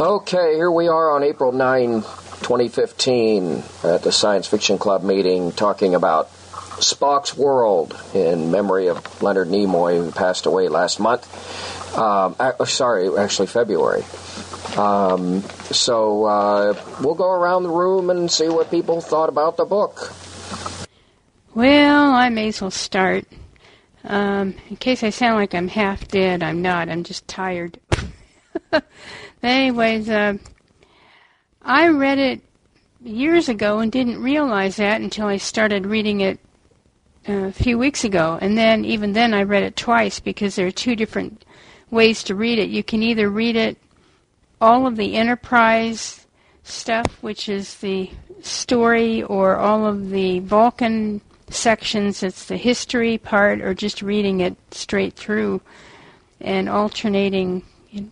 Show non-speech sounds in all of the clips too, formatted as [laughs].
Okay, here we are on April 9, 2015, at the Science Fiction Club meeting, talking about Spock's World in memory of Leonard Nimoy, who passed away last month. Um, uh, sorry, actually February. Um, so uh, we'll go around the room and see what people thought about the book. Well, I may as well start. Um, in case I sound like I'm half dead, I'm not. I'm just tired. [laughs] anyways, uh, I read it years ago and didn't realize that until I started reading it uh, a few weeks ago. And then, even then, I read it twice because there are two different ways to read it. You can either read it all of the Enterprise stuff, which is the story, or all of the Vulcan sections, it's the history part, or just reading it straight through and alternating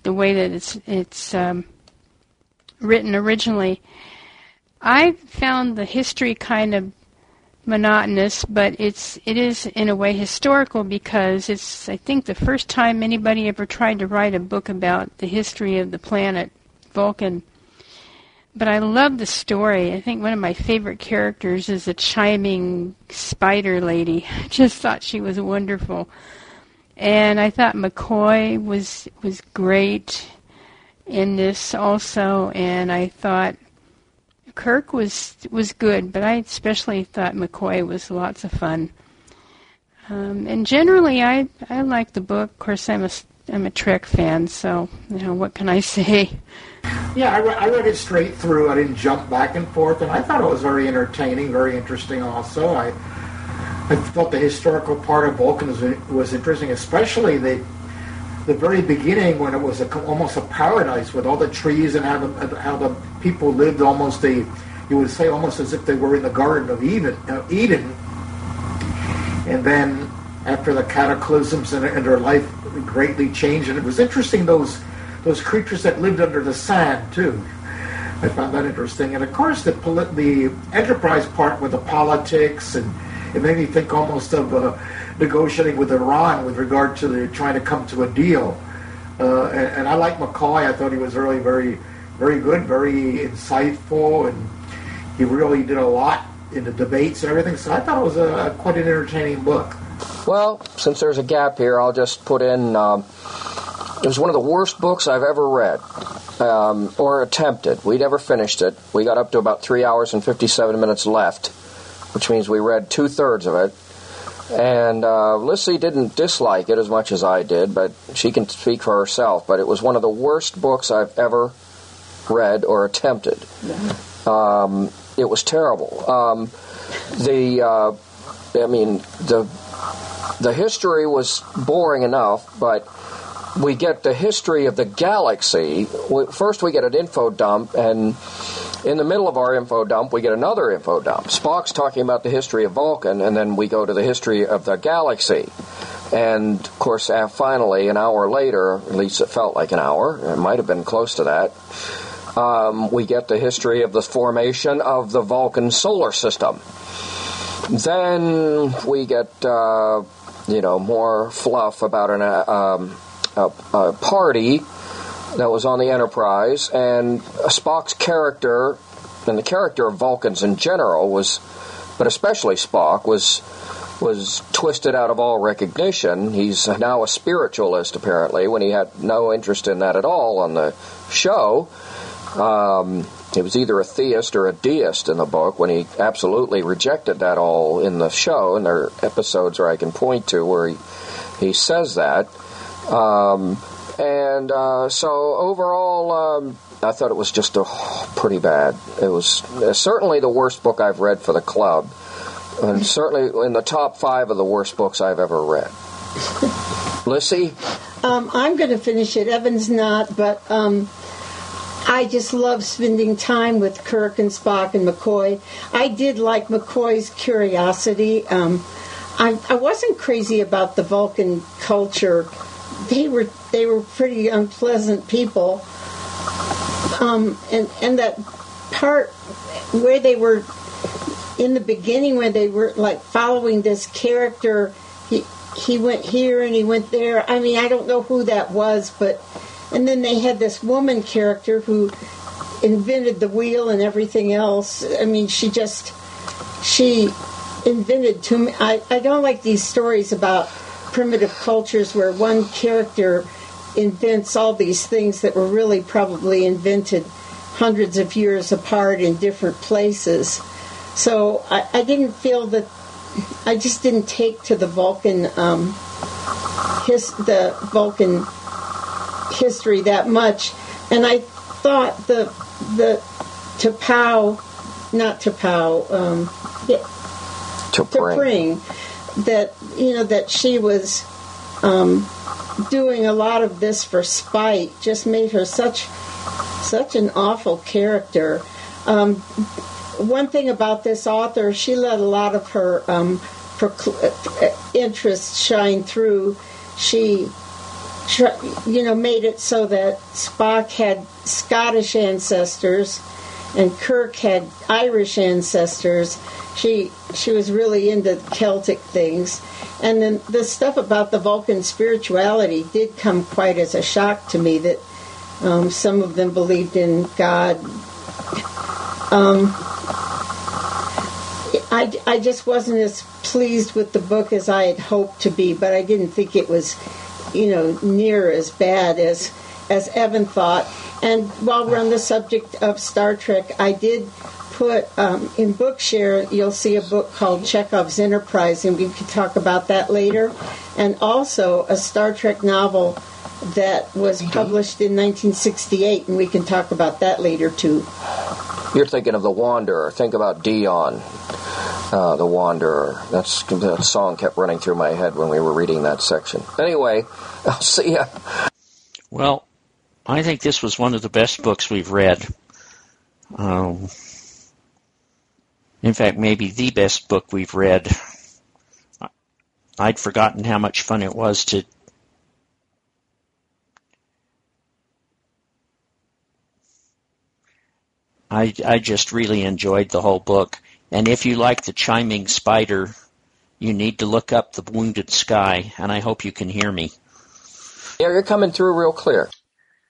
the way that it's it's um, written originally. I found the history kind of monotonous, but it's it is in a way historical because it's I think the first time anybody ever tried to write a book about the history of the planet Vulcan. But I love the story. I think one of my favorite characters is a chiming spider lady. [laughs] I just thought she was wonderful. And I thought McCoy was was great in this also and I thought Kirk was was good, but I especially thought McCoy was lots of fun. Um, and generally, I I like the book. Of course, I'm a I'm a Trek fan, so you know what can I [laughs] say? Yeah, I, re- I read it straight through. I didn't jump back and forth, and I thought it was very entertaining, very interesting. Also, I I thought the historical part of Vulcan was, interesting, especially the the very beginning when it was a, almost a paradise with all the trees and how the, how the people lived almost a, you would say almost as if they were in the Garden of Eden. Uh, Eden. And then after the cataclysms and, and their life greatly changed, and it was interesting those those creatures that lived under the sand too. I found that interesting, and of course the the enterprise part with the politics, and it made me think almost of. Uh, negotiating with Iran with regard to the, trying to come to a deal. Uh, and, and, I like McCoy. I thought he was really very, very good, very insightful, and he really did a lot in the debates and everything. So I thought it was a, quite an entertaining book. Well, since there's a gap here, I'll just put in. Um, it was one of the worst books I've ever read um, or attempted. We never finished it. We got up to about three hours and 57 minutes left, which means we read two thirds of it and uh, Lissy didn't dislike it as much as I did, but she can speak for herself. But it was one of the worst books I've ever read or attempted. Um, it was terrible. Um, the, uh, I mean, the the history was boring enough, but we get the history of the galaxy. First, we get an info dump, and in the middle of our info dump, we get another info dump. Spock's talking about the history of Vulcan, and then we go to the history of the galaxy. And of course, finally, an hour later, at least it felt like an hour, it might have been close to that, um, we get the history of the formation of the Vulcan solar system. Then we get, uh, you know, more fluff about an, uh, um, a, a party that was on the Enterprise, and Spock's character and the character of Vulcans in general was, but especially Spock was was twisted out of all recognition. He's now a spiritualist apparently when he had no interest in that at all on the show. Um, he was either a theist or a deist in the book when he absolutely rejected that all in the show, and there are episodes where I can point to where he, he says that. Um, and uh, so overall, um, I thought it was just a, pretty bad. It was uh, certainly the worst book I've read for the club, and certainly in the top five of the worst books I've ever read. [laughs] Lissy? Um, I'm going to finish it. Evan's not, but um, I just love spending time with Kirk and Spock and McCoy. I did like McCoy's curiosity. Um, I, I wasn't crazy about the Vulcan culture they were they were pretty unpleasant people. Um, and and that part where they were in the beginning, where they were like following this character, he he went here and he went there. I mean, I don't know who that was, but and then they had this woman character who invented the wheel and everything else. I mean, she just she invented too. I, I don't like these stories about primitive cultures where one character invents all these things that were really probably invented hundreds of years apart in different places. So I, I didn't feel that I just didn't take to the Vulcan um, his the Vulcan history that much, and I thought the the T'Pau, not T'Pau, um, yeah, T'Pring. That you know that she was um, doing a lot of this for spite just made her such such an awful character. Um, one thing about this author, she let a lot of her um, interests shine through. She, you know, made it so that Spock had Scottish ancestors and Kirk had Irish ancestors. She she was really into Celtic things, and then the stuff about the Vulcan spirituality did come quite as a shock to me. That um, some of them believed in God. Um, I, I just wasn't as pleased with the book as I had hoped to be, but I didn't think it was, you know, near as bad as as Evan thought. And while we're on the subject of Star Trek, I did put um, in Bookshare, you'll see a book called Chekov's Enterprise, and we can talk about that later. And also a Star Trek novel that was published in 1968, and we can talk about that later too. You're thinking of The Wanderer. Think about Dion, uh, The Wanderer. That's that song kept running through my head when we were reading that section. Anyway, [laughs] I'll see ya. Well, I think this was one of the best books we've read. Um, in fact, maybe the best book we've read. I'd forgotten how much fun it was to I, I just really enjoyed the whole book. And if you like the chiming spider, you need to look up The Wounded Sky, and I hope you can hear me. Yeah, you're coming through real clear.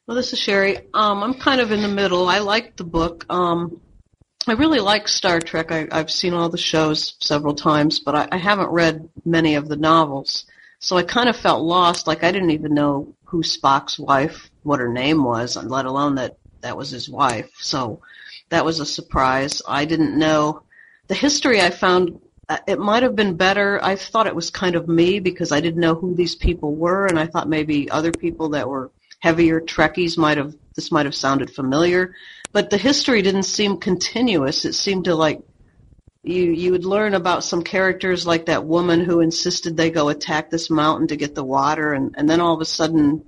Well, this is Sherry. Um, I'm kind of in the middle. I like the book. Um, I really like Star Trek. I, I've seen all the shows several times, but I, I haven't read many of the novels. So I kind of felt lost. Like I didn't even know who Spock's wife, what her name was, let alone that that was his wife. So that was a surprise. I didn't know the history. I found uh, it might have been better. I thought it was kind of me because I didn't know who these people were, and I thought maybe other people that were heavier Trekkies might have this might have sounded familiar. But the history didn't seem continuous. It seemed to like you you would learn about some characters like that woman who insisted they go attack this mountain to get the water, and and then all of a sudden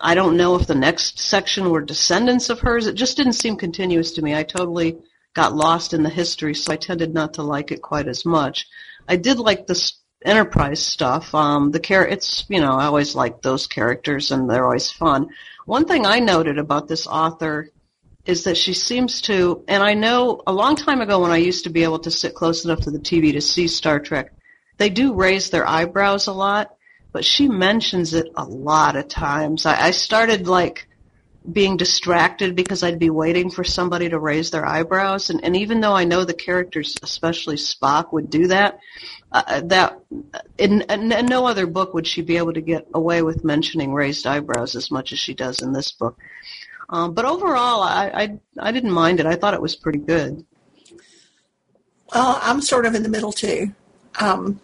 I don't know if the next section were descendants of hers. It just didn't seem continuous to me. I totally got lost in the history, so I tended not to like it quite as much. I did like the Enterprise stuff. Um, the char- it's you know I always like those characters and they're always fun. One thing I noted about this author is that she seems to, and I know a long time ago when I used to be able to sit close enough to the TV to see Star Trek, they do raise their eyebrows a lot but she mentions it a lot of times. I, I started like being distracted because I'd be waiting for somebody to raise their eyebrows, and, and even though I know the characters, especially Spock, would do that, uh, that in, in, no other book would she be able to get away with mentioning raised eyebrows as much as she does in this book. Um, but overall, I, I I didn't mind it. I thought it was pretty good. Well, I'm sort of in the middle too. Um,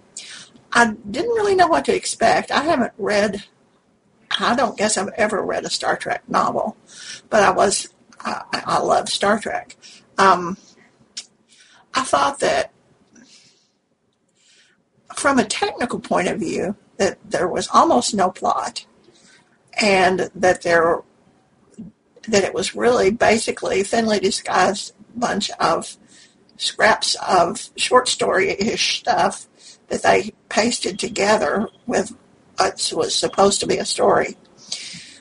I didn't really know what to expect. I haven't read, I don't guess I've ever read a Star Trek novel, but I was, I, I love Star Trek. Um, I thought that from a technical point of view, that there was almost no plot and that there that it was really basically thinly disguised bunch of scraps of short story-ish stuff that they pasted together with what was supposed to be a story.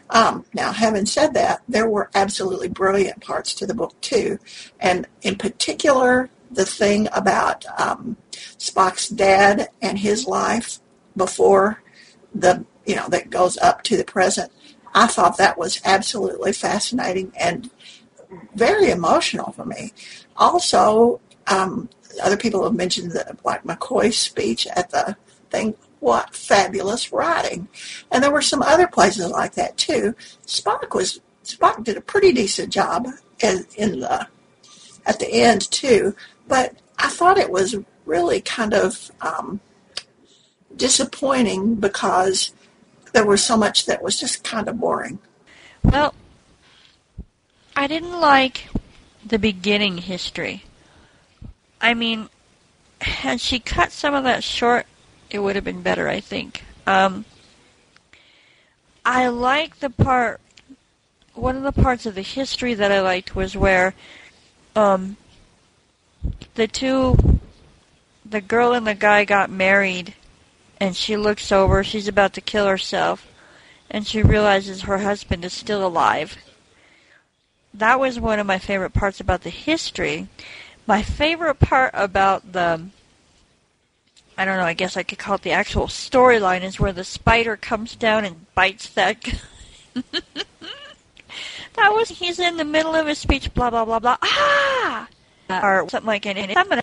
Um, now, having said that, there were absolutely brilliant parts to the book too, and in particular, the thing about um, Spock's dad and his life before the you know that goes up to the present. I thought that was absolutely fascinating and very emotional for me. Also, um, other people have mentioned the like McCoy's speech at the thing. What fabulous writing! And there were some other places like that too. Spock was Spock did a pretty decent job in, in the at the end too, but I thought it was really kind of um, disappointing because there was so much that was just kind of boring. Well, I didn't like the beginning history. I mean, had she cut some of that short, it would have been better, I think. Um, I like the part. One of the parts of the history that I liked was where um, the two, the girl and the guy got married, and she looks over. She's about to kill herself, and she realizes her husband is still alive. That was one of my favorite parts about the history. My favorite part about the I don't know, I guess I could call it the actual storyline is where the spider comes down and bites that [laughs] That was he's in the middle of his speech, blah blah blah blah ah or something like that. And gonna,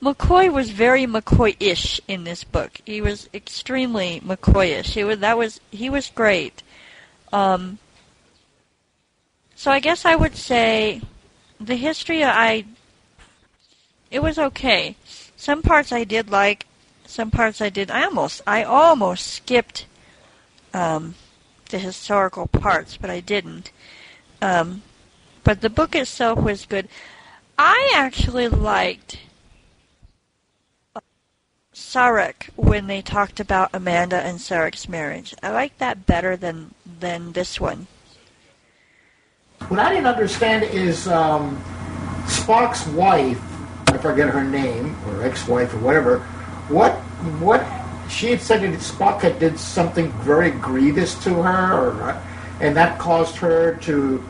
McCoy was very McCoy-ish in this book. He was extremely McCoyish. He was that was he was great. Um, so I guess I would say the history I it was okay. Some parts I did like, some parts I did. I almost I almost skipped um, the historical parts, but I didn't. Um, but the book itself was good. I actually liked Sarek when they talked about Amanda and Sarek's marriage. I liked that better than than this one. What I didn't understand is um, Spock's wife, I forget her name, or ex-wife, or whatever. What what she had said that Spock had did something very grievous to her, or and that caused her to,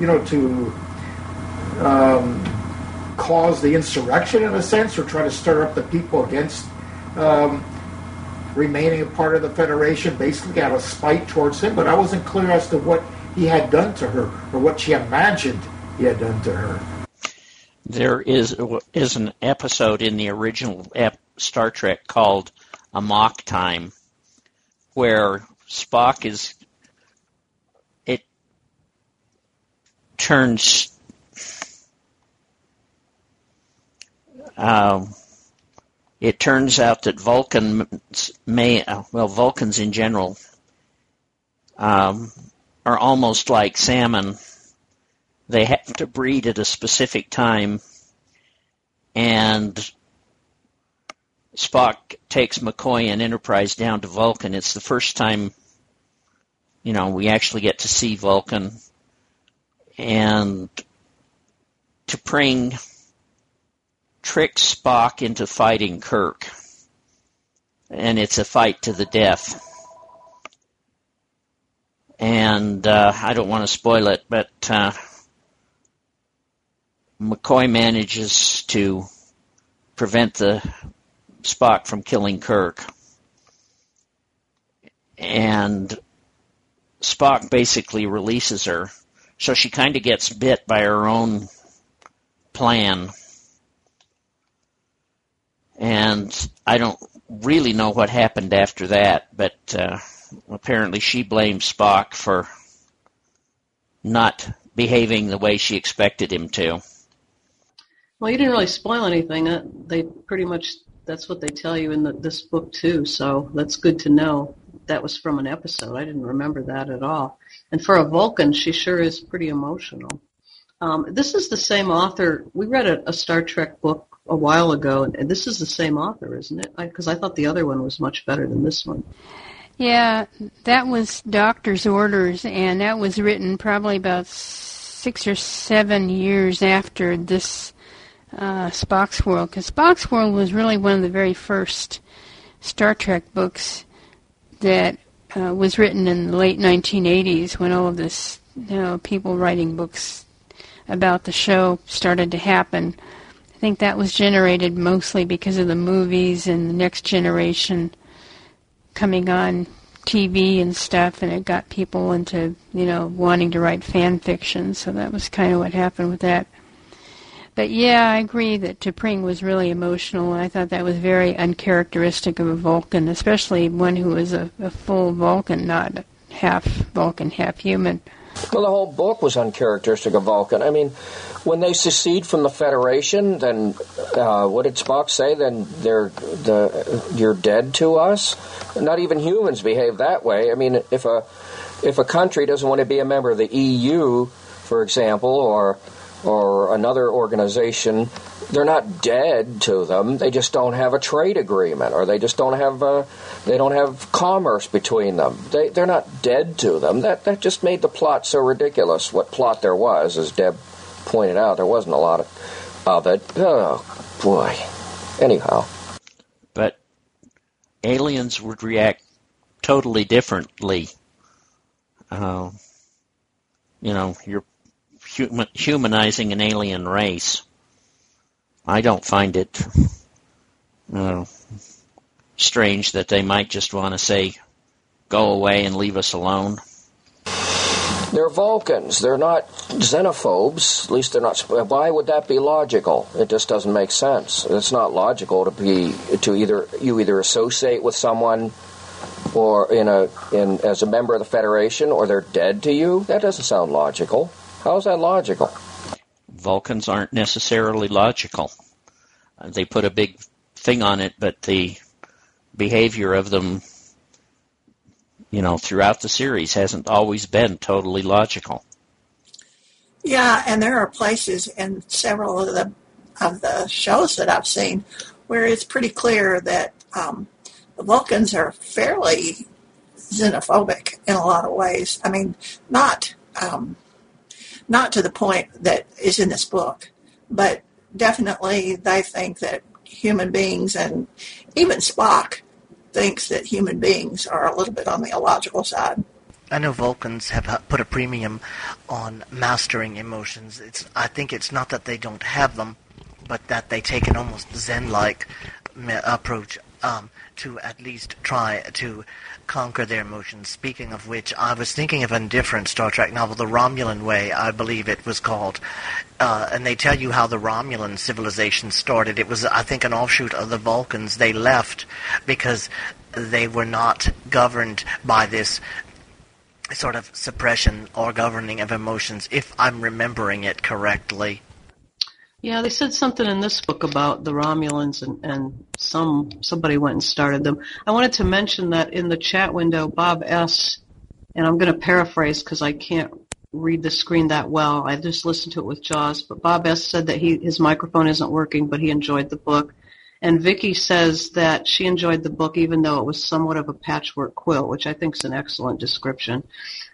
you know, to um, cause the insurrection in a sense, or try to stir up the people against um, remaining a part of the Federation, basically out of spite towards him. But I wasn't clear as to what he had done to her or what she imagined he had done to her. There is is an episode in the original Star Trek called Amok Time, where Spock is it turns um, it turns out that Vulcans may well Vulcans in general um, are almost like salmon. They have to breed at a specific time, and Spock takes McCoy and Enterprise down to Vulcan. It's the first time, you know, we actually get to see Vulcan, and T'Pring tricks Spock into fighting Kirk, and it's a fight to the death. And uh, I don't want to spoil it, but uh, McCoy manages to prevent the Spock from killing Kirk, and Spock basically releases her, so she kind of gets bit by her own plan. And I don't really know what happened after that, but uh, apparently she blames Spock for not behaving the way she expected him to. Well, you didn't really spoil anything. Uh, they pretty much that's what they tell you in the, this book too. So that's good to know. That was from an episode. I didn't remember that at all. And for a Vulcan, she sure is pretty emotional. Um, this is the same author. We read a, a Star Trek book a while ago, and this is the same author, isn't it? Because I, I thought the other one was much better than this one. Yeah, that was doctor's orders, and that was written probably about six or seven years after this uh, Spock's World, because Spock's World was really one of the very first Star Trek books that uh, was written in the late 1980s when all of this, you know, people writing books about the show started to happen. I think that was generated mostly because of the movies and the Next Generation coming on TV and stuff, and it got people into you know wanting to write fan fiction. So that was kind of what happened with that. But yeah, I agree that T'Pring was really emotional, I thought that was very uncharacteristic of a Vulcan, especially one who was a, a full Vulcan, not half Vulcan, half human. Well, the whole book was uncharacteristic of Vulcan. I mean, when they secede from the Federation, then uh, what did Spock say? Then they're the you're dead to us. Not even humans behave that way. I mean, if a if a country doesn't want to be a member of the EU, for example, or or another organization, they're not dead to them. They just don't have a trade agreement, or they just don't have uh, they don't have commerce between them. They they're not dead to them. That that just made the plot so ridiculous. What plot there was, as Deb pointed out, there wasn't a lot of, of it. Oh boy. Anyhow, but aliens would react totally differently. Uh, you know, you're human, humanizing an alien race. I don't find it uh, strange that they might just want to say, go away and leave us alone. They're Vulcans. They're not xenophobes. At least they're not. Why would that be logical? It just doesn't make sense. It's not logical to be to either you either associate with someone or in a in as a member of the Federation or they're dead to you. That doesn't sound logical. How is that logical? Vulcans aren't necessarily logical. Uh, they put a big thing on it, but the behavior of them, you know, throughout the series hasn't always been totally logical. Yeah, and there are places in several of the of the shows that I've seen where it's pretty clear that um, the Vulcans are fairly xenophobic in a lot of ways. I mean, not um, not to the point that is in this book, but definitely they think that human beings and even Spock thinks that human beings are a little bit on the illogical side. I know Vulcans have put a premium on mastering emotions. It's I think it's not that they don't have them, but that they take an almost Zen-like approach um, to at least try to conquer their emotions. Speaking of which, I was thinking of a different Star Trek novel, The Romulan Way, I believe it was called. Uh, and they tell you how the Romulan civilization started. It was, I think, an offshoot of the Vulcans. They left because they were not governed by this sort of suppression or governing of emotions, if I'm remembering it correctly. Yeah, they said something in this book about the Romulans, and, and some somebody went and started them. I wanted to mention that in the chat window, Bob S. And I'm going to paraphrase because I can't read the screen that well. I just listened to it with Jaws. But Bob S. said that he his microphone isn't working, but he enjoyed the book. And Vicky says that she enjoyed the book even though it was somewhat of a patchwork quilt, which I think is an excellent description,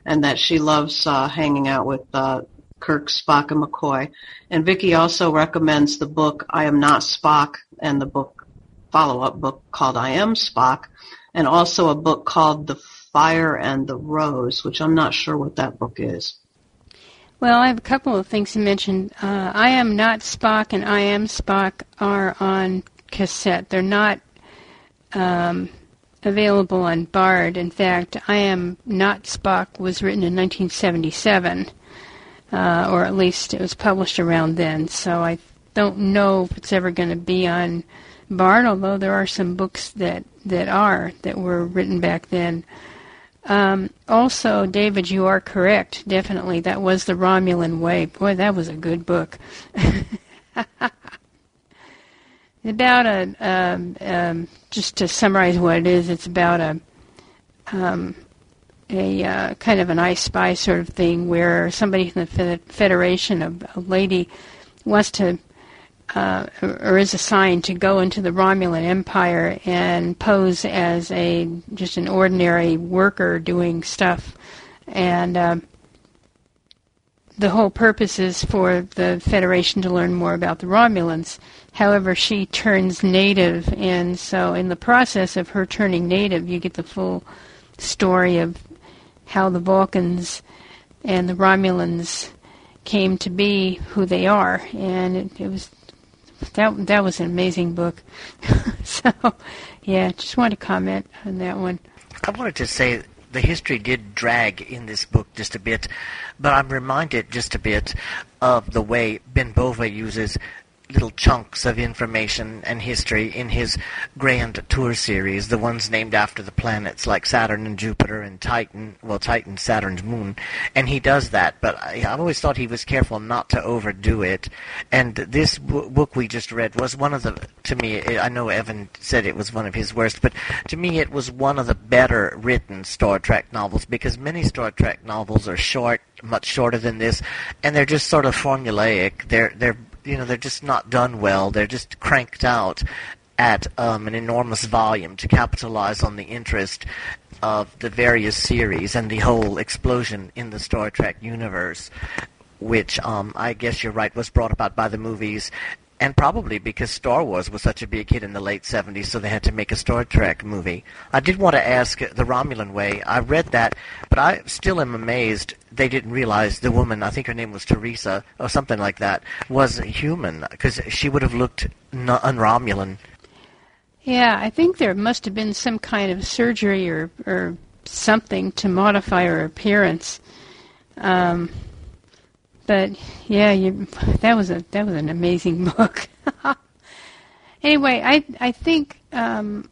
and that she loves uh, hanging out with uh, Kirk, Spock, and McCoy. And Vicky also recommends the book I Am Not Spock and the book follow-up book called I Am Spock, and also a book called The Fire and the Rose, which I'm not sure what that book is. Well, I have a couple of things to mention. Uh, I Am Not Spock and I Am Spock are on cassette. They're not um, available on Bard. In fact, I Am Not Spock was written in 1977 uh, or at least it was published around then. So I don't know if it's ever going to be on Bard, although there are some books that, that are, that were written back then. Um, also, David, you are correct. Definitely, that was the Romulan Way. Boy, that was a good book. [laughs] about a um, um, just to summarize what it is, it's about a um, a uh, kind of an I Spy sort of thing where somebody from the Federation, a, a lady, wants to uh, or is assigned to go into the Romulan Empire and pose as a just an ordinary worker doing stuff, and uh, the whole purpose is for the Federation to learn more about the Romulans. However, she turns native, and so in the process of her turning native, you get the full story of how the Vulcans and the Romulans came to be who they are, and it, it was that that was an amazing book. [laughs] so, yeah, just want to comment on that one. I wanted to say the history did drag in this book just a bit, but I'm reminded just a bit of the way Ben Bova uses little chunks of information and history in his grand tour series, the ones named after the planets like Saturn and Jupiter and Titan, well, Titan, Saturn's moon, and he does that, but I, have always thought he was careful not to overdo it, and this b- book we just read was one of the, to me, I know Evan said it was one of his worst, but to me it was one of the better written Star Trek novels, because many Star Trek novels are short, much shorter than this, and they're just sort of formulaic. They're they're you know they're just not done well. They're just cranked out at um, an enormous volume to capitalize on the interest of the various series and the whole explosion in the Star Trek universe, which um, I guess you're right was brought about by the movies and probably because Star Wars was such a big hit in the late 70s, so they had to make a Star Trek movie. I did want to ask The Romulan Way. I read that, but I still am amazed they didn't realize the woman, I think her name was Teresa, or something like that, was human, because she would have looked un-Romulan. Yeah, I think there must have been some kind of surgery or, or something to modify her appearance. Um, but yeah, you, that was a that was an amazing [laughs] book. anyway, I I think um,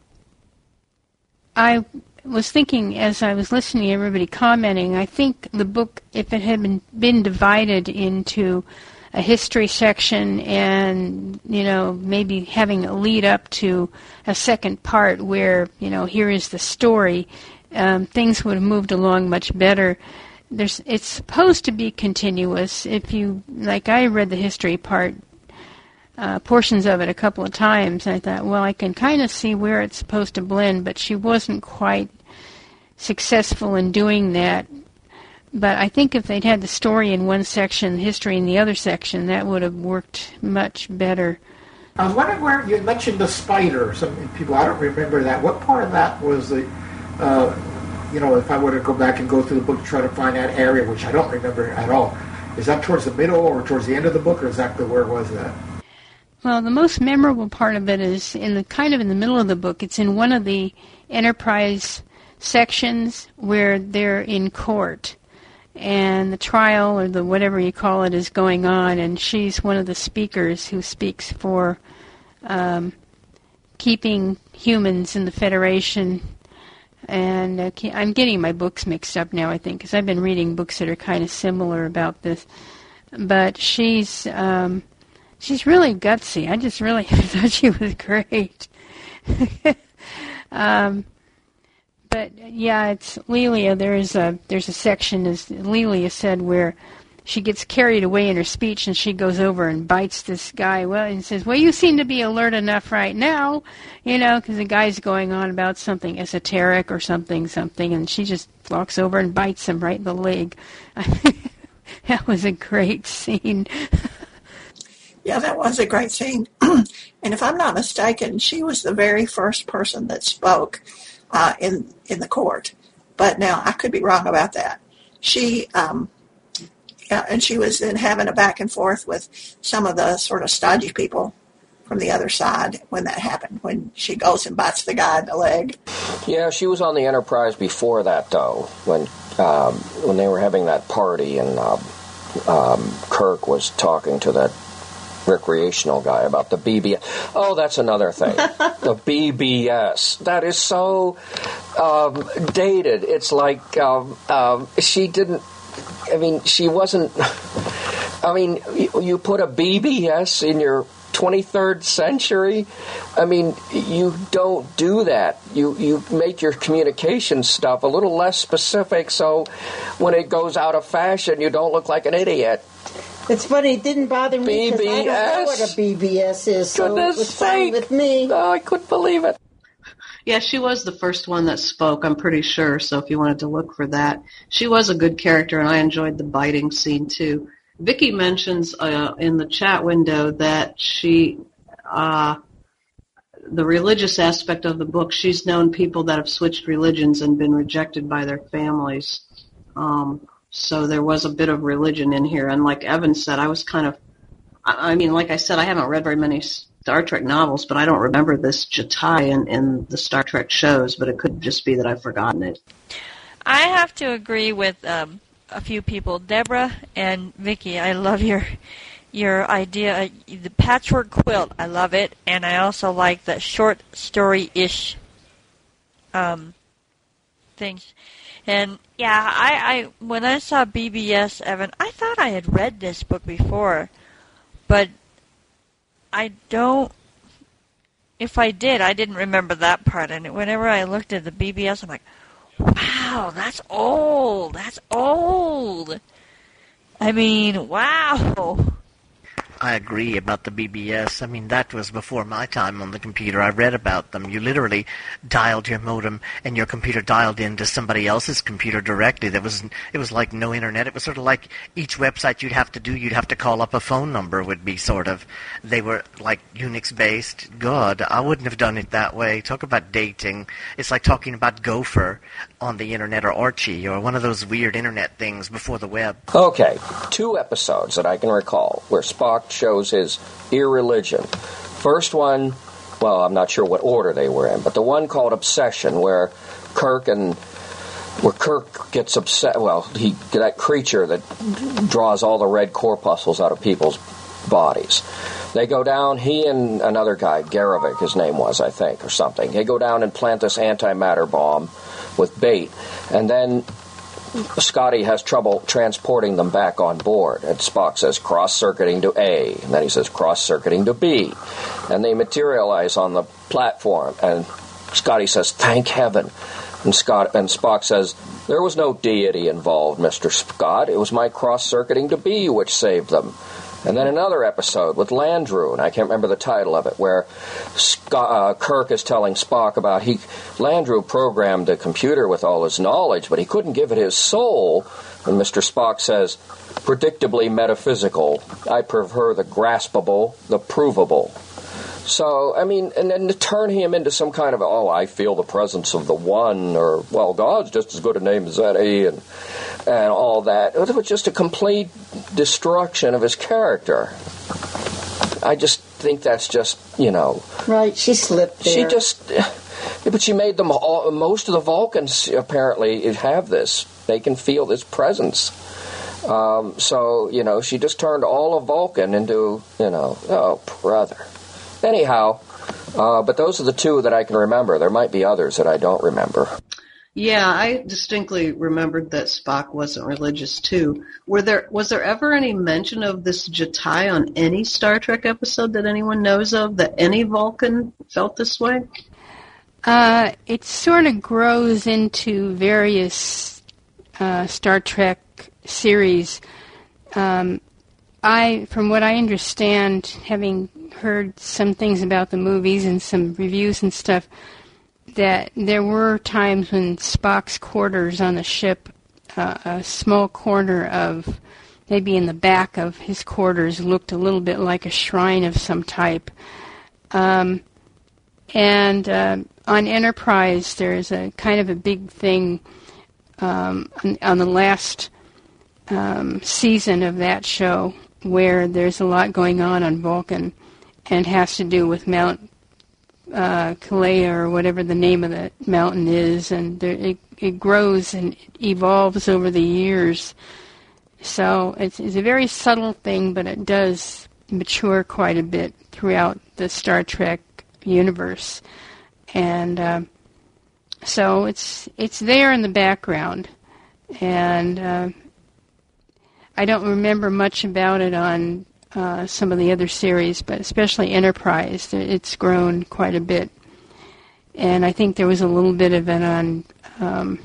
I was thinking as I was listening everybody commenting. I think the book, if it had been been divided into a history section and you know maybe having a lead up to a second part where you know here is the story, um, things would have moved along much better there's it's supposed to be continuous. If you like, I read the history part uh, portions of it a couple of times, and I thought, well, I can kind of see where it's supposed to blend, but she wasn't quite successful in doing that. But I think if they'd had the story in one section, history in the other section, that would have worked much better. I was wondering where you mentioned the spider. Some people, I don't remember that. What part of that was the uh, you know, if I were to go back and go through the book to try to find that area, which I don't remember at all, is that towards the middle or towards the end of the book, or exactly where was that? Well, the most memorable part of it is in the kind of in the middle of the book. It's in one of the Enterprise sections where they're in court, and the trial or the whatever you call it is going on, and she's one of the speakers who speaks for um, keeping humans in the Federation and I'm getting my books mixed up now. I think because I've been reading books that are kind of similar about this. But she's um, she's really gutsy. I just really [laughs] thought she was great. [laughs] um, but yeah, it's Lelia. There is a there's a section as Lelia said where she gets carried away in her speech and she goes over and bites this guy. Well and says well you seem to be alert enough right now you know because the guy's going on about something esoteric or something something and she just walks over and bites him right in the leg. [laughs] That was a great scene. Yeah that was a great scene. [clears throat] And if i'm not mistaken she was the very first person that spoke uh, in in the court. But now i could be wrong about that. She um, yeah, and she was then having a back and forth with some of the sort of stodgy people from the other side when that happened, when she goes and bites the guy in the leg. Yeah, she was on the Enterprise before that, though, when um, when they were having that party and um, um, Kirk was talking to that recreational guy about the BBS. Oh, that's another thing. [laughs] the BBS. That is so um, dated. It's like um, um, she didn't I mean, she wasn't. I mean, you put a BBS in your 23rd century. I mean, you don't do that. You you make your communication stuff a little less specific, so when it goes out of fashion, you don't look like an idiot. It's funny. It didn't bother me because I don't know what a BBS is, so Goodness it was fine with me. Oh, I couldn't believe it. Yeah, she was the first one that spoke, I'm pretty sure, so if you wanted to look for that. She was a good character, and I enjoyed the biting scene, too. Vicky mentions uh, in the chat window that she, uh, the religious aspect of the book, she's known people that have switched religions and been rejected by their families. Um, so there was a bit of religion in here, and like Evan said, I was kind of, I mean, like I said, I haven't read very many Star Trek novels, but I don't remember this Jatai in, in the Star Trek shows. But it could just be that I've forgotten it. I have to agree with um, a few people, Deborah and Vicky. I love your your idea, the patchwork quilt. I love it, and I also like the short story ish um, things. And yeah, I, I when I saw BBS Evan, I thought I had read this book before, but I don't. If I did, I didn't remember that part. And whenever I looked at the BBS, I'm like, "Wow, that's old. That's old." I mean, wow. I agree about the BBS. I mean, that was before my time on the computer. I read about them. You literally dialed your modem, and your computer dialed into somebody else's computer directly. There was it was like no internet. It was sort of like each website you'd have to do, you'd have to call up a phone number. Would be sort of. They were like Unix based. God, I wouldn't have done it that way. Talk about dating. It's like talking about Gopher on the internet or Archie or one of those weird internet things before the web. Okay, two episodes that I can recall where Spock shows his irreligion. First one, well, I'm not sure what order they were in, but the one called Obsession, where Kirk and where Kirk gets upset. Well, he that creature that draws all the red corpuscles out of people's bodies. They go down. He and another guy, Garrovick, his name was, I think, or something. They go down and plant this antimatter bomb with bait, and then Scotty has trouble transporting them back on board. And Spock says cross circuiting to A. And then he says cross circuiting to B. And they materialize on the platform. And Scotty says, thank heaven. And, Scott, and Spock says, there was no deity involved, Mr. Scott. It was my cross circuiting to B which saved them. And then another episode with Landru, and I can't remember the title of it, where Scott, uh, Kirk is telling Spock about he Landru programmed the computer with all his knowledge, but he couldn't give it his soul. And Mr. Spock says, predictably metaphysical. I prefer the graspable, the provable. So, I mean, and then to turn him into some kind of, oh, I feel the presence of the one, or, well, God's just as good a name as that, eh, and, and all that. It was just a complete destruction of his character. I just think that's just, you know. Right, she slipped there. She just. But she made them all. Most of the Vulcans apparently have this. They can feel this presence. Um, so, you know, she just turned all of Vulcan into, you know, oh, brother. Anyhow, uh, but those are the two that I can remember. There might be others that I don't remember. Yeah, I distinctly remembered that Spock wasn't religious too. Were there was there ever any mention of this Jatai on any Star Trek episode that anyone knows of that any Vulcan felt this way? Uh, it sort of grows into various uh, Star Trek series. Um, I, from what I understand, having heard some things about the movies and some reviews and stuff, that there were times when Spock's quarters on the ship, uh, a small corner of maybe in the back of his quarters, looked a little bit like a shrine of some type. Um, and uh, on Enterprise, there's a kind of a big thing um, on, on, the last um, season of that show where there's a lot going on on Vulcan and has to do with Mount uh, Kalea or whatever the name of the mountain is, and there, it, it grows and evolves over the years. So it's, it's a very subtle thing, but it does mature quite a bit throughout the Star Trek universe, and uh, so it's it's there in the background, and uh, I don't remember much about it on uh, some of the other series, but especially Enterprise, it's grown quite a bit. And I think there was a little bit of it on um,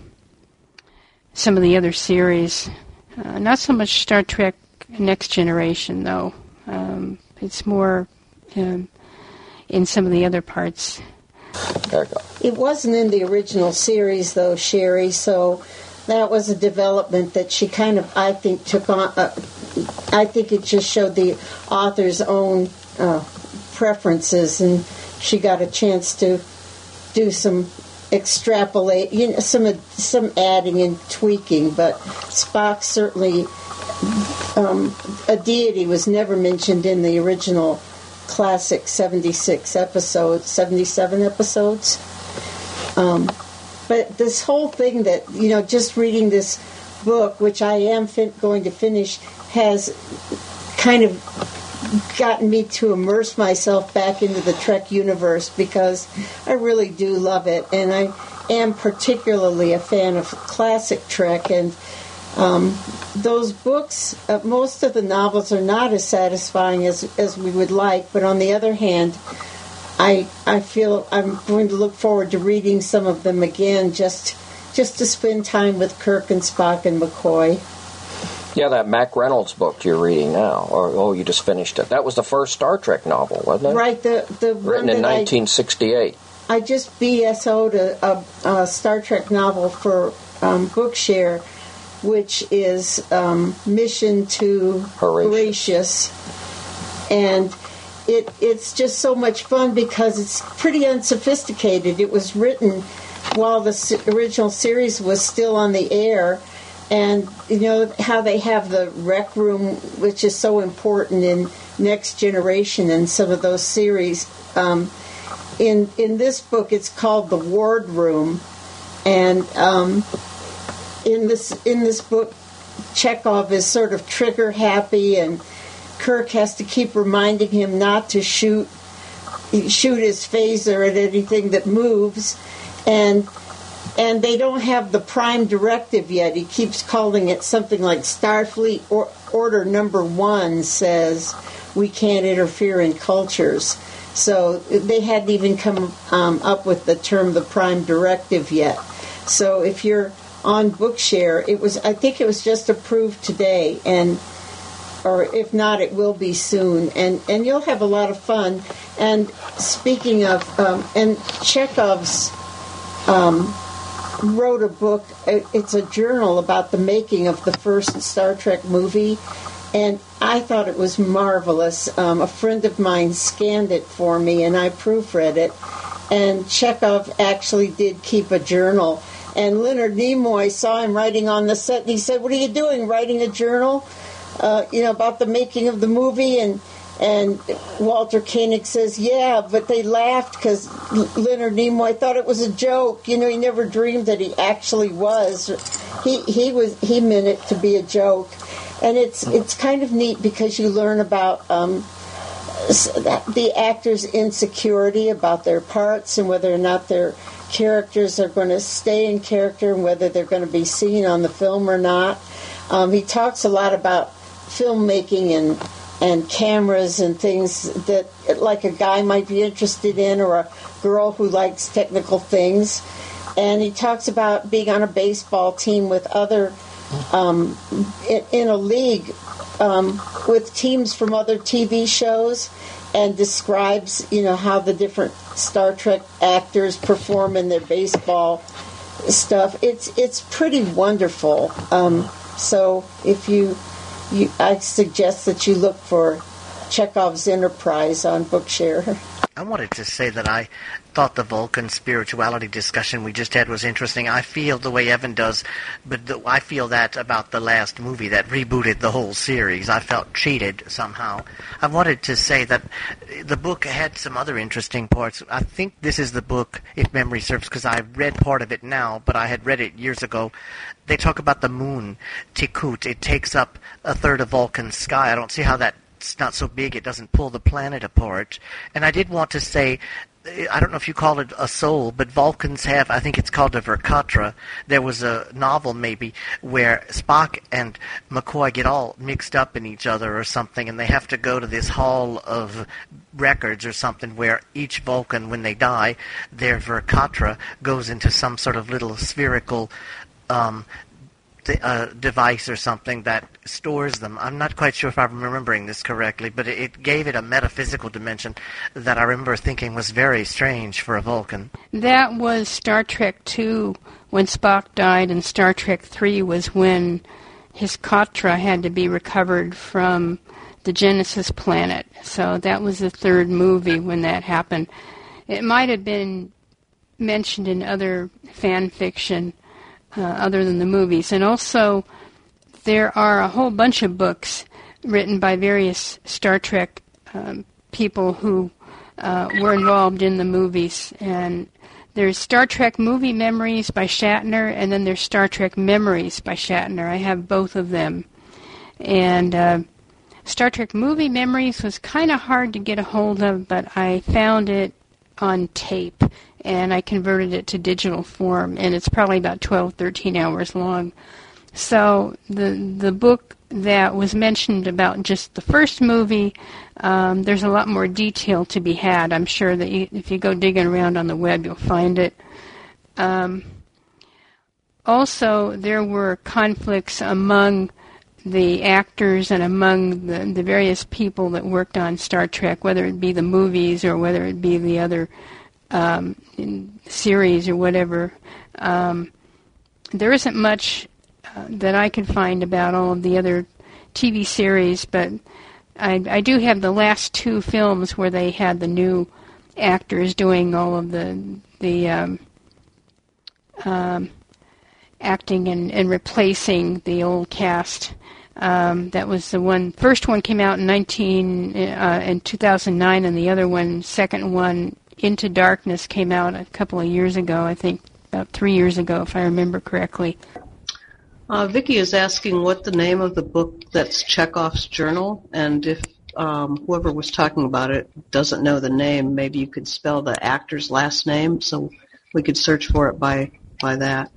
some of the other series. Uh, not so much Star Trek Next Generation, though. Um, it's more um, in some of the other parts. It wasn't in the original series, though, Sherry, so that was a development that she kind of, I think, took on. Uh, I think it just showed the author's own uh, preferences, and she got a chance to do some extrapolate, you know, some some adding and tweaking. But Spock certainly, um, a deity was never mentioned in the original classic 76 episodes, 77 episodes. Um, but this whole thing that, you know, just reading this book, which I am fin- going to finish, has kind of gotten me to immerse myself back into the Trek universe because I really do love it. And I am particularly a fan of classic Trek. And um, those books, uh, most of the novels are not as satisfying as, as we would like, but on the other hand, I I feel I'm going to look forward to reading some of them again just just to spend time with Kirk and Spock and McCoy. Yeah, that Mack Reynolds book you're reading now, or oh, you just finished it. That was the first Star Trek novel, wasn't it? Right, the the written in 1968. I, I just BSO'd a, a, a Star Trek novel for um, Bookshare, which is um, Mission to Horatius. Horatius. and it it's just so much fun because it's pretty unsophisticated. It was written while the original series was still on the air, and you know how they have the rec room, which is so important in Next Generation and some of those series. Um, in in this book, it's called the Ward Room, and um, in this in this book, Chekov is sort of trigger happy and Kirk has to keep reminding him not to shoot shoot his phaser at anything that moves, and and they don't have the prime directive yet. He keeps calling it something like Starfleet or, Order Number One says we can't interfere in cultures. So they hadn't even come um, up with the term the prime directive yet. So if you're on Bookshare, it was I think it was just approved today, and or if not, it will be soon, and and you'll have a lot of fun. And speaking of, um, and Chekov's um, wrote a book. It's a journal about the making of the first Star Trek movie, and I thought it was marvelous. Um, a friend of mine scanned it for me, and I proofread it. And Chekov actually did keep a journal. And Leonard Nimoy saw him writing on the set, and he said, "What are you doing? Writing a journal?" uh, you know, about the making of the movie, and and Walter Koenig says, yeah, but they laughed because Leonard Nimoy thought it was a joke. You know, he never dreamed that he actually was. He he was he meant it to be a joke, and it's it's kind of neat because you learn about. Um, the actors' insecurity about their parts and whether or not their characters are going to stay in character and whether they're going to be seen on the film or not. Um, he talks a lot about filmmaking and and cameras and things that like a guy might be interested in or a girl who likes technical things and he talks about being on a baseball team with other um, in, in, a league um, with teams from other TV shows and describes you know how the different Star Trek actors perform in their baseball stuff. It's it's pretty wonderful. Um, so if you you, I suggest that you look for Chekov's Enterprise on Bookshare. I wanted to say that I thought the Vulcan spirituality discussion we just had was interesting. I feel the way Evan does, but the, I feel that about the last movie that rebooted the whole series. I felt cheated somehow. I wanted to say that the book had some other interesting parts. I think this is the book, if memory serves, because I read part of it now, but I had read it years ago. They talk about the moon, T'Khut. It takes up a third of Vulcan's sky. I don't see how that it's not so big it doesn't pull the planet apart. And I did want to say I don't know if you call it a soul, but Vulcans have, I think it's called a Verkatra. There was a novel maybe where Spock and McCoy get all mixed up in each other or something, and they have to go to this hall of records or something where each Vulcan, when they die, their Verkatra goes into some sort of little spherical um, uh, device or something that stores them. I'm not quite sure if I'm remembering this correctly, but it, it gave it a metaphysical dimension that I remember thinking was very strange for a Vulcan. That was Star Trek II when Spock died, and Star Trek III was when his Katra had to be recovered from the Genesis planet. So that was the third movie when that happened. It might have been mentioned in other fan fiction uh, other than the movies. And also, there are a whole bunch of books written by various Star Trek um, people who uh, were involved in the movies. And there's Star Trek Movie Memories by Shatner, and then there's Star Trek Memories by Shatner. I have both of them. And uh, Star Trek Movie Memories was kind of hard to get a hold of, but I found it on tape and I converted it to digital form, and it's probably about 12, 13 hours long. So the the book that was mentioned about just the first movie, um, there's a lot more detail to be had. I'm sure that you, if you go digging around on the web, you'll find it. Um, also, there were conflicts among the actors and among the, the various people that worked on Star Trek, whether it be the movies or whether it be the other um, series or whatever. Um, there isn't much uh, that I can find about all of the other TV series, but I, I do have the last two films where they had the new actors doing all of the the um, um, acting and, and replacing the old cast. Um, that was the one. First one came out in 19 uh, in 2009, and the other one, second one, Into Darkness, came out a couple of years ago. I think about three years ago, if I remember correctly. Uh, Vicky is asking what the name of the book that's Chekov's journal, and if um, whoever was talking about it doesn't know the name, maybe you could spell the actor's last name so we could search for it by by that.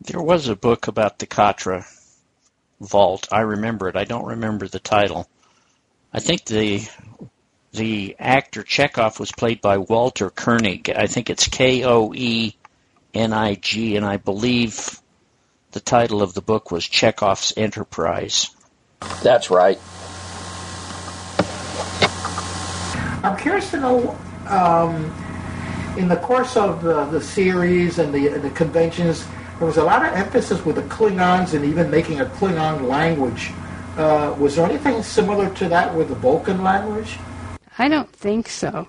There was a book about the Katra vault. I remember it. I don't remember the title. I think the the actor Chekov was played by Walter Koenig. I think it's K O E N I G, and I believe the title of the book was Chekov's Enterprise. That's right. I'm curious to know, um, in the course of the, the series and the, the conventions, there was a lot of emphasis with the Klingons and even making a Klingon language. Uh, was there anything similar to that with the Vulcan language? I don't think so.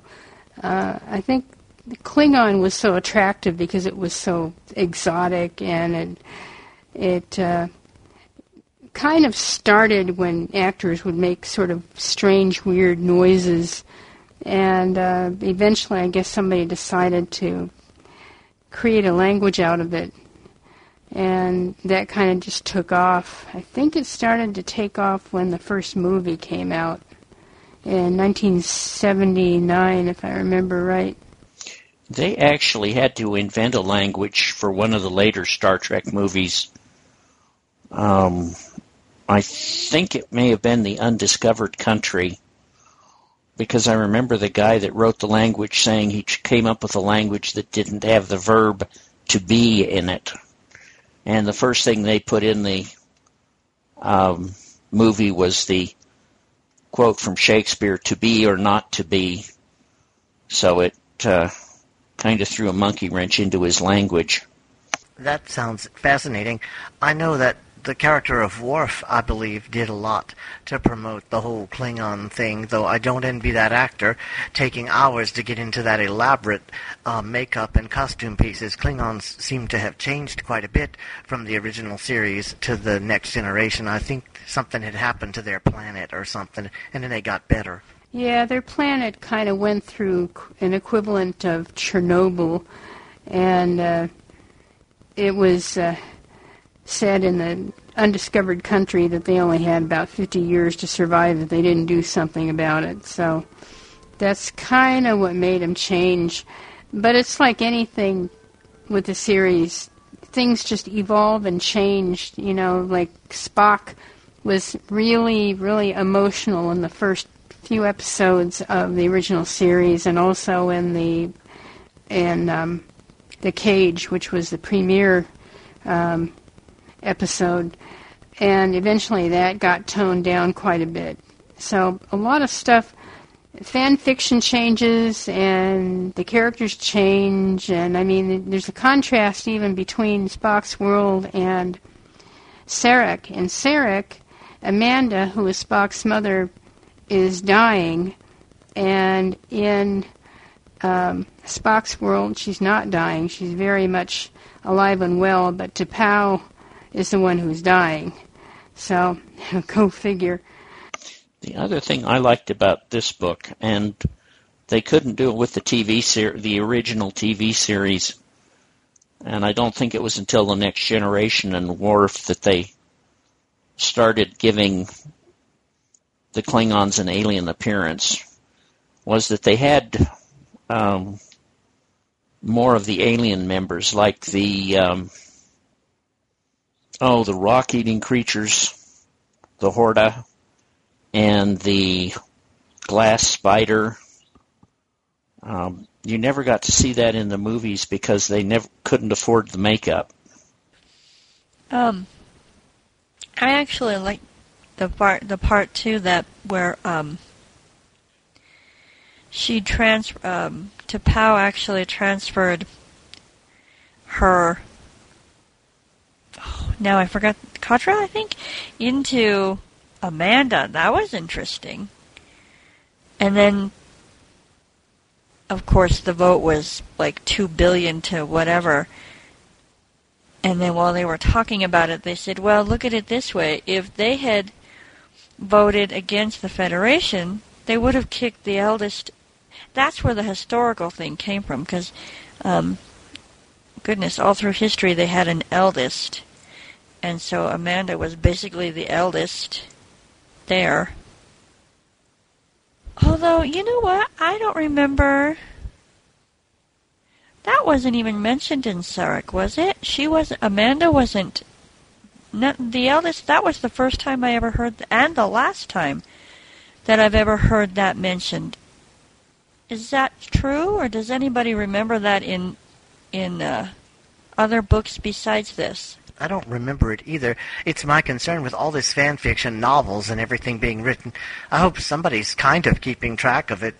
Uh, I think Klingon was so attractive because it was so exotic and it it uh, kind of started when actors would make sort of strange, weird noises, and uh, eventually, I guess somebody decided to create a language out of it, and that kind of just took off. I think it started to take off when the first movie came out in 1979, if I remember right. They actually had to invent a language for one of the later Star Trek movies um, I think it may have been the undiscovered country because I remember the guy that wrote the language saying he came up with a language that didn't have the verb to be in it. And the first thing they put in the um, movie was the quote from Shakespeare, to be or not to be. So it uh, kind of threw a monkey wrench into his language. That sounds fascinating. I know that the character of Worf, I believe, did a lot to promote the whole Klingon thing, though I don't envy that actor taking hours to get into that elaborate uh, makeup and costume pieces. Klingons seem to have changed quite a bit from the original series to the next generation. I think something had happened to their planet or something, and then they got better. Yeah, their planet kind of went through an equivalent of Chernobyl, and uh, it was. Uh, said in the undiscovered country that they only had about 50 years to survive if they didn't do something about it. So that's kind of what made them change. But it's like anything with the series, things just evolve and change. You know, like Spock was really, really emotional in the first few episodes of the original series, and also in the in um, the Cage, which was the premiere um, episode, and eventually that got toned down quite a bit. So a lot of stuff, fan fiction changes, and the characters change, and I mean, there's a contrast even between Spock's world and Sarek. In Sarek, Amanda, who is Spock's mother, is dying, and in um, Spock's world, she's not dying. She's very much alive and well, but T'Pau is the one who's dying. So, [laughs] go figure. The other thing I liked about this book, and they couldn't do it with the TV ser- the original TV series, and I don't think it was until the next generation and Worf that they started giving the Klingons an alien appearance, was that they had um, more of the alien members, like the um, oh, the rock-eating creatures, the Horta, and the glass spider. Um, you never got to see that in the movies because they never couldn't afford the makeup. Um, I actually like the part the part too that where um she trans um T'Pau actually transferred her now I forgot Katra I think into Amanda. That was interesting. And then of course the vote was like 2 billion to whatever. And then while they were talking about it, they said, well, look at it this way. If they had voted against the Federation, they would have kicked the eldest. That's where the historical thing came from, because, um, goodness, all through history they had an eldest. And so Amanda was basically the eldest there. Although, you know what? I don't remember. That wasn't even mentioned in Sarek, was it? She was Amanda wasn't not, the eldest. That was the first time I ever heard, and the last time that I've ever heard that mentioned. Is that true, or does anybody remember that in in uh, other books besides this? I don't remember it either. It's my concern with all this fan fiction novels and everything being written. I hope somebody's kind of keeping track of it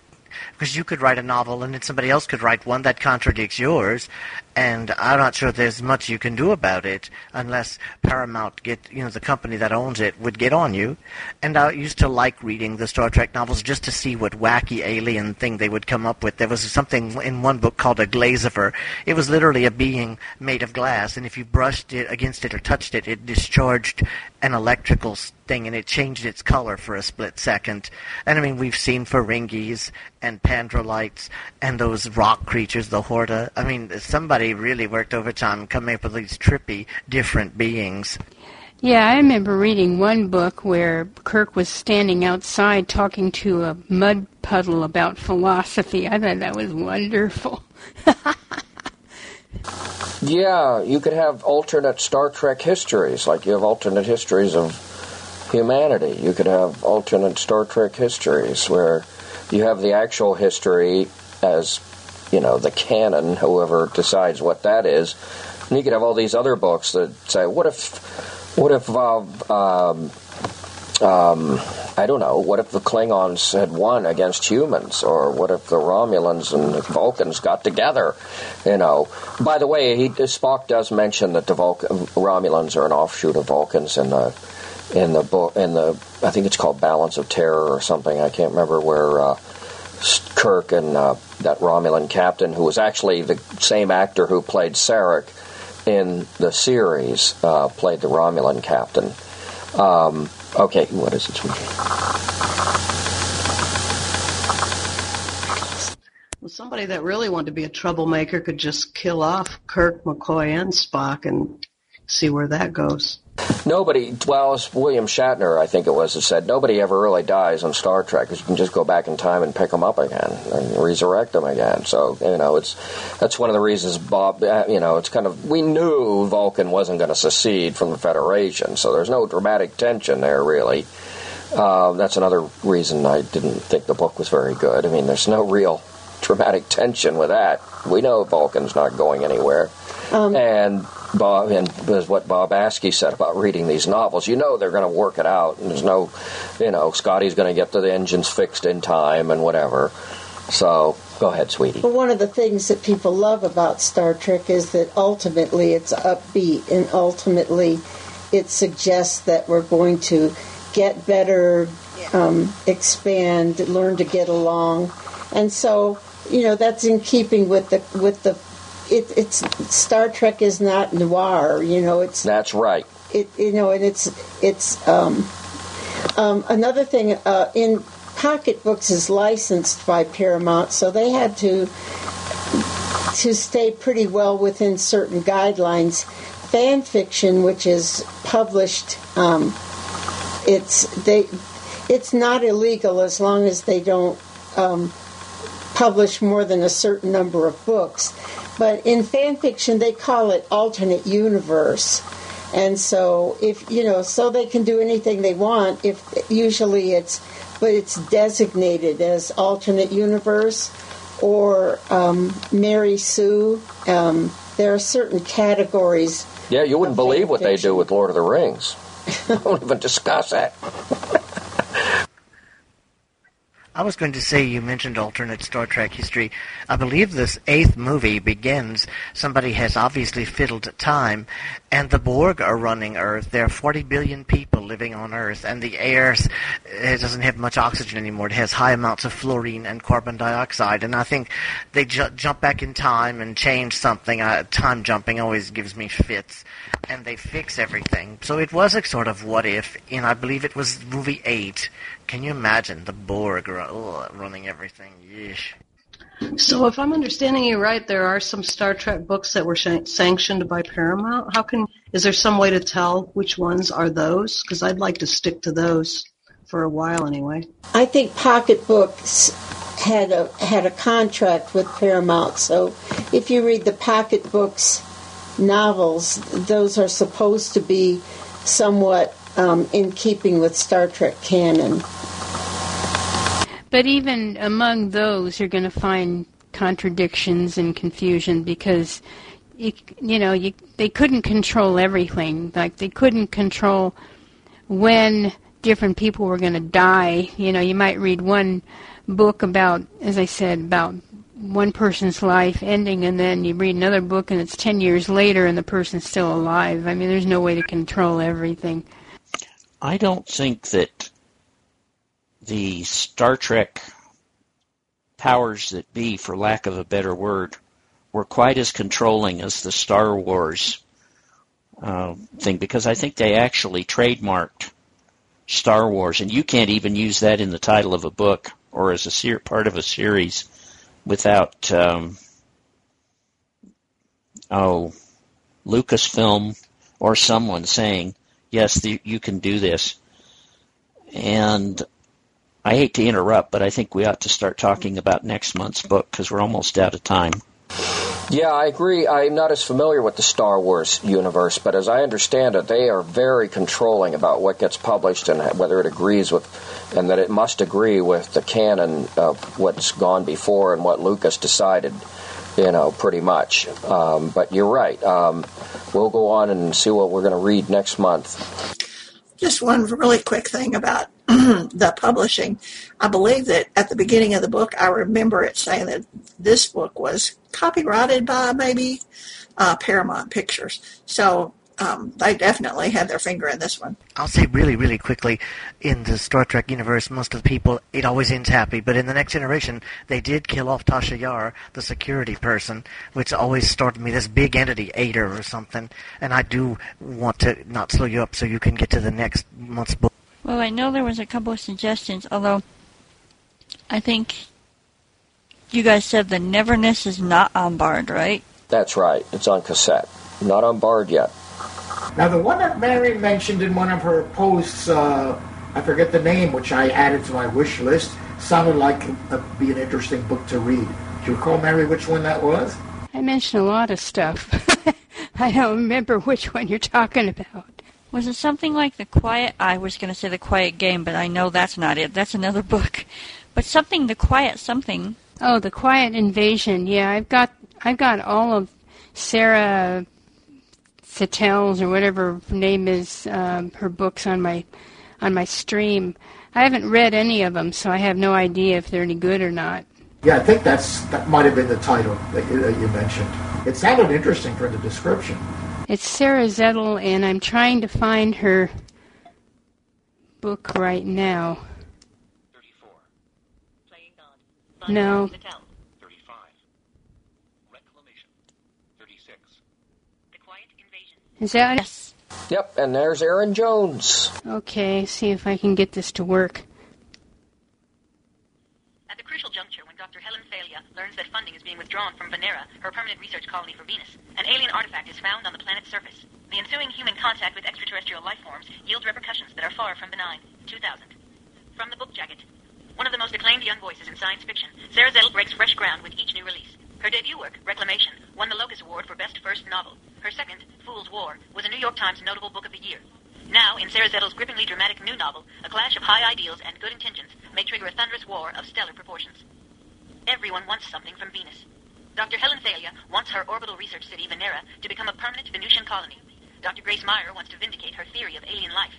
because you could write a novel and then somebody else could write one that contradicts yours, and I'm not sure there's much you can do about it unless Paramount get you know the company that owns it would get on you. And I used to like reading the Star Trek novels just to see what wacky alien thing they would come up with. There was something in one book called a glazifer. It was literally a being made of glass, and if you brushed it against it or touched it, it discharged an electrical thing and it changed its color for a split second. And I mean, we've seen Ferengis and Pandrolites and those rock creatures, the Horta. I mean, somebody really worked overtime coming up with these trippy, different beings. Yeah, I remember reading one book where Kirk was standing outside talking to a mud puddle about philosophy. I thought that was wonderful. [laughs] yeah, you could have alternate Star Trek histories, like you have alternate histories of humanity. You could have alternate Star Trek histories where you have the actual history as you know, the canon, whoever decides what that is. And you could have all these other books that say, what if, what if, uh, um, um, I don't know, what if the Klingons had won against humans? Or what if the Romulans and the Vulcans got together? You know. By the way, he, Spock does mention that the Vulcan, Romulans are an offshoot of Vulcans in the in the book in the I think it's called Balance of Terror or something. I can't remember where uh, Kirk and uh, that Romulan captain, who was actually the same actor who played Sarek in the series, uh, played the Romulan captain. Um, okay, what is it? Well, somebody that really wanted to be a troublemaker could just kill off Kirk, McCoy, and Spock and see where that goes. Nobody, well, William Shatner, I think it was, that said nobody ever really dies on Star Trek because you can just go back in time and pick them up again and resurrect them again. So you know, it's that's one of the reasons Bob. Uh, you know, it's kind of we knew Vulcan wasn't going to secede from the Federation, so there's no dramatic tension there really. Uh, that's another reason I didn't think the book was very good. I mean, there's no real dramatic tension with that. We know Vulcan's not going anywhere. Um, and Bob and what Bob Askey said about reading these novels. You know they're going to work it out, and there's no, you know, Scotty's going to get the engines fixed in time and whatever. So go ahead, sweetie. Well, one of the things that people love about Star Trek is that ultimately it's upbeat, and ultimately it suggests that we're going to get better, um, expand, learn to get along, and so you know that's in keeping with the with the it, it's Star Trek is not noir. You know, it's that's right. It you know, and it's it's um, um, another thing uh, in Pocketbooks is licensed by Paramount, so they had to to stay pretty well within certain guidelines. Fan fiction, which is published, um, it's they it's not illegal as long as they don't um, publish more than a certain number of books. But in fan fiction, they call it alternate universe. And so, if you know, so they can do anything they want. If usually it's, but it's designated as alternate universe or um, Mary Sue. Um, there are certain categories. Yeah, you wouldn't believe what they do with Lord of the Rings. [laughs] Don't even discuss that. [laughs] I was going to say you mentioned alternate Star Trek history. I believe this eighth movie begins. Somebody has obviously fiddled time, and the Borg are running Earth. There are 40 billion people living on Earth, and the air it doesn't have much oxygen anymore. It has high amounts of fluorine and carbon dioxide. And I think they ju- jump back in time and change something. Uh, time jumping always gives me fits, and they fix everything. So it was a sort of what if, and I believe it was movie eight. Can you imagine the Borg ugh, running everything? Yeesh. So, if I'm understanding you right, there are some Star Trek books that were sanctioned by Paramount. How can is there some way to tell which ones are those? Because I'd like to stick to those for a while anyway. I think Pocketbooks had a had a contract with Paramount, so if you read the Pocketbooks novels, those are supposed to be somewhat um, in keeping with Star Trek canon. But even among those, you're going to find contradictions and confusion because you, you know you, they couldn't control everything. Like they couldn't control when different people were going to die. You know, you might read one book about, as I said, about one person's life ending, and then you read another book and it's ten years later and the person's still alive. I mean, there's no way to control everything. I don't think that the Star Trek powers that be, for lack of a better word, were quite as controlling as the Star Wars uh, thing because I think they actually trademarked Star Wars, and you can't even use that in the title of a book or as a ser- part of a series without um, oh Lucasfilm or someone saying yes, the, you can do this. And I hate to interrupt, but I think we ought to start talking about next month's book because we're almost out of time. Yeah, I agree. I'm not as familiar with the Star Wars universe, but as I understand it, they are very controlling about what gets published and whether it agrees with, and that it must agree with the canon of what's gone before and what Lucas decided, you know, pretty much. Um, but you're right. Um, we'll go on and see what we're going to read next month. Just one really quick thing about [clears throat] the publishing. I believe that at the beginning of the book, I remember it saying that this book was copyrighted by maybe uh, Paramount Pictures. So um, they definitely had their finger in this one. I'll say really, really quickly, in the Star Trek universe, most of the people, it always ends happy, but in the next generation, they did kill off Tasha Yar, the security person, which always started me, this big entity, Ader or something, and I do want to not slow you up so you can get to the next month's book. Well, I know there was a couple of suggestions, although I think you guys said the Neverness is not on Bard, right? That's right. It's on cassette. Not on Bard yet. Now, the one that Mary mentioned in one of her posts, uh, I forget the name, which I added to my wish list, sounded like it'd be an interesting book to read. Do you recall, Mary, which one that was? I mentioned a lot of stuff. [laughs] I don't remember which one you're talking about. Was it something like the Quiet? I was going to say the Quiet Game, but I know that's not it. That's another [laughs] book. But something, the Quiet something. Oh, the Quiet Invasion. Yeah, I've got I've got all of Sarah Satel's or whatever her name is um, her books on my on my stream. I haven't read any of them, so I have no idea if they're any good or not. Yeah, I think that's that might have been the title that you, that you mentioned. It sounded interesting for the description. It's Sarah Zettel, and I'm trying to find her book right now. No. Is that Yes. Yep, and there's Aaron Jones. Okay, see if I can get this to work. At the crucial juncture when Dr. Helen Thalia learns that funding is being withdrawn from Venera, her permanent research colony for Venus, an alien artifact is found on the planet's surface. The ensuing human contact with extraterrestrial life forms yields repercussions that are far from benign. 2000. From the book jacket. One of the most acclaimed young voices in science fiction, Sarah Zettel breaks fresh ground with each new release. Her debut work, Reclamation, won the Locus Award for Best First Novel. Her second, Fool's War, was a New York Times Notable Book of the Year. Now, in Sarah Zettel's grippingly dramatic new novel, a clash of high ideals and good intentions may trigger a thunderous war of stellar proportions. Everyone wants something from Venus. Dr. Helen Thalia wants her orbital research city, Venera, to become a permanent Venusian colony. Dr. Grace Meyer wants to vindicate her theory of alien life.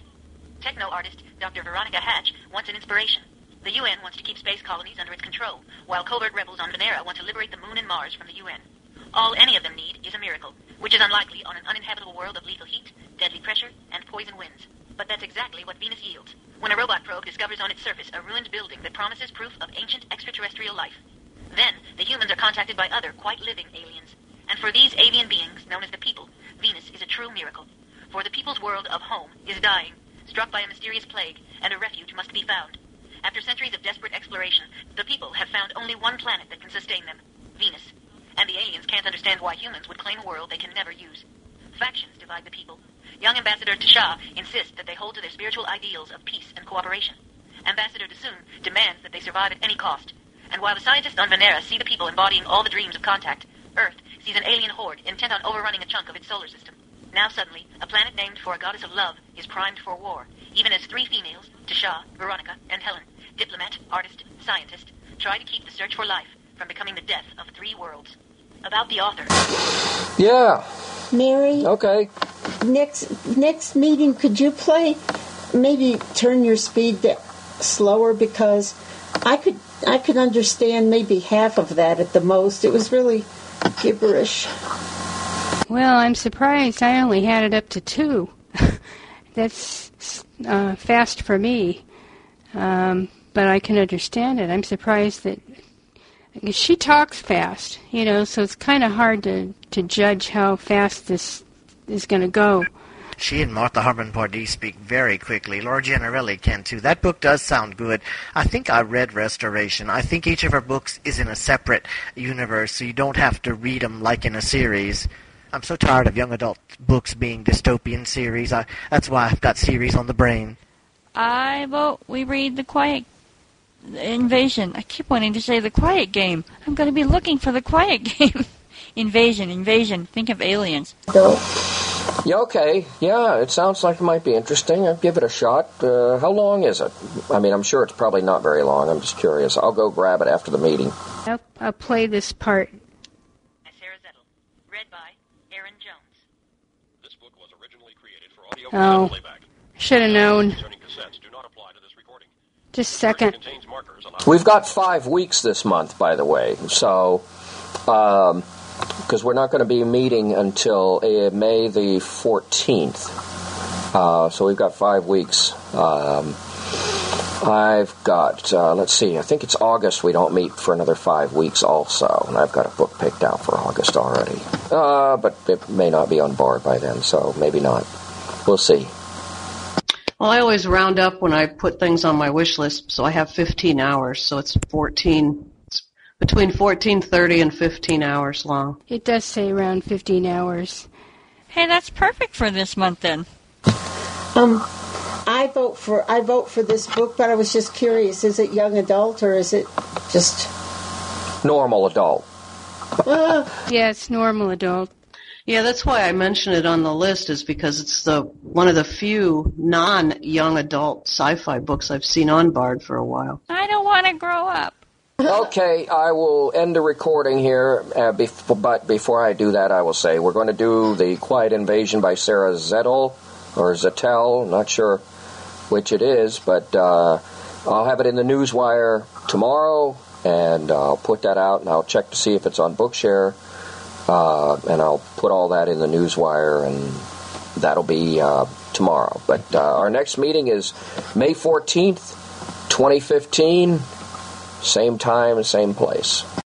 Techno artist Dr. Veronica Hatch wants an inspiration. The UN wants to keep space colonies under its control, while covert rebels on Venera want to liberate the moon and Mars from the UN. All any of them need is a miracle, which is unlikely on an uninhabitable world of lethal heat, deadly pressure, and poison winds. But that's exactly what Venus yields. When a robot probe discovers on its surface a ruined building that promises proof of ancient extraterrestrial life. Then, the humans are contacted by other, quite living aliens. And for these avian beings, known as the people, Venus is a true miracle. For the people's world of home is dying, struck by a mysterious plague, and a refuge must be found. After centuries of desperate exploration, the people have found only one planet that can sustain them Venus. And the aliens can't understand why humans would claim a world they can never use. Factions divide the people. Young Ambassador Tasha insists that they hold to their spiritual ideals of peace and cooperation. Ambassador Dasun demands that they survive at any cost. And while the scientists on Venera see the people embodying all the dreams of contact, Earth sees an alien horde intent on overrunning a chunk of its solar system. Now suddenly, a planet named for a goddess of love is primed for war, even as three females, Tasha, Veronica, and Helen, diplomat, artist, scientist, try to keep the search for life from becoming the death of three worlds. About the author. Yeah. Mary, Okay. next next meeting, could you play? Maybe turn your speed da- slower because I could I could understand maybe half of that at the most. It was really gibberish. Well, I'm surprised I only had it up to two. [laughs] That's uh, fast for me, um, but I can understand it. I'm surprised that she talks fast, you know, so it's kind of hard to, to judge how fast this is going to go. She and Martha Harmon Pardee speak very quickly. Laura Giannarelli can too. That book does sound good. I think I read Restoration. I think each of her books is in a separate universe, so you don't have to read them like in a series. I'm so tired of young adult books being dystopian series. I, that's why I've got series on the brain. I vote we read the Quiet Invasion. I keep wanting to say the Quiet Game. I'm going to be looking for the Quiet [laughs] Game. invasion, invasion. Think of aliens. Though Yeah, okay. Yeah, it sounds like it might be interesting. I'll give it a shot. Uh, how long is it? I mean, I'm sure it's probably not very long. I'm just curious. I'll go grab it after the meeting. I'll, I'll play this part. Sarah Zettel. Read by Aaron Jones. This book was originally created for audio Oh. Should have known. Concerning cassettes do not apply to this recording. Just a second. Contains markers on We've got five weeks this month, by the way. So, because we're not going to be meeting until uh, May the 14th. Uh, so we've got five weeks. Um, I've got, uh, let's see, I think it's August we don't meet for another five weeks also. And I've got a book picked out for August already. Uh, but it may not be on board by then, so maybe not. We'll see. Well, I always round up when I put things on my wish list, so I have 15 hours, so it's 14, it's between 1430 and 15 hours long. It does say around 15 hours. Hey, that's perfect for this month then. um, I vote for I vote for this book, but I was just curious: is it young adult or is it just? Normal adult. Uh, Yeah, it's normal adult. Yeah, that's why I mention it on the list is because it's the one of the few non-young adult sci-fi books I've seen on Bard for a while. I don't want to grow up. [laughs] Okay, I will end the recording here, uh, bef- but before I do that, I will say we're going to do The Quiet Invasion by Sarah Zettel, or Zettel, not sure which it is, but uh, I'll have it in the Newswire tomorrow, and I'll put that out, and I'll check to see if it's on Bookshare, uh, and I'll put all that in the Newswire, and that'll be uh, tomorrow. But uh, our next meeting is May 14th, 2015. Same time, same place.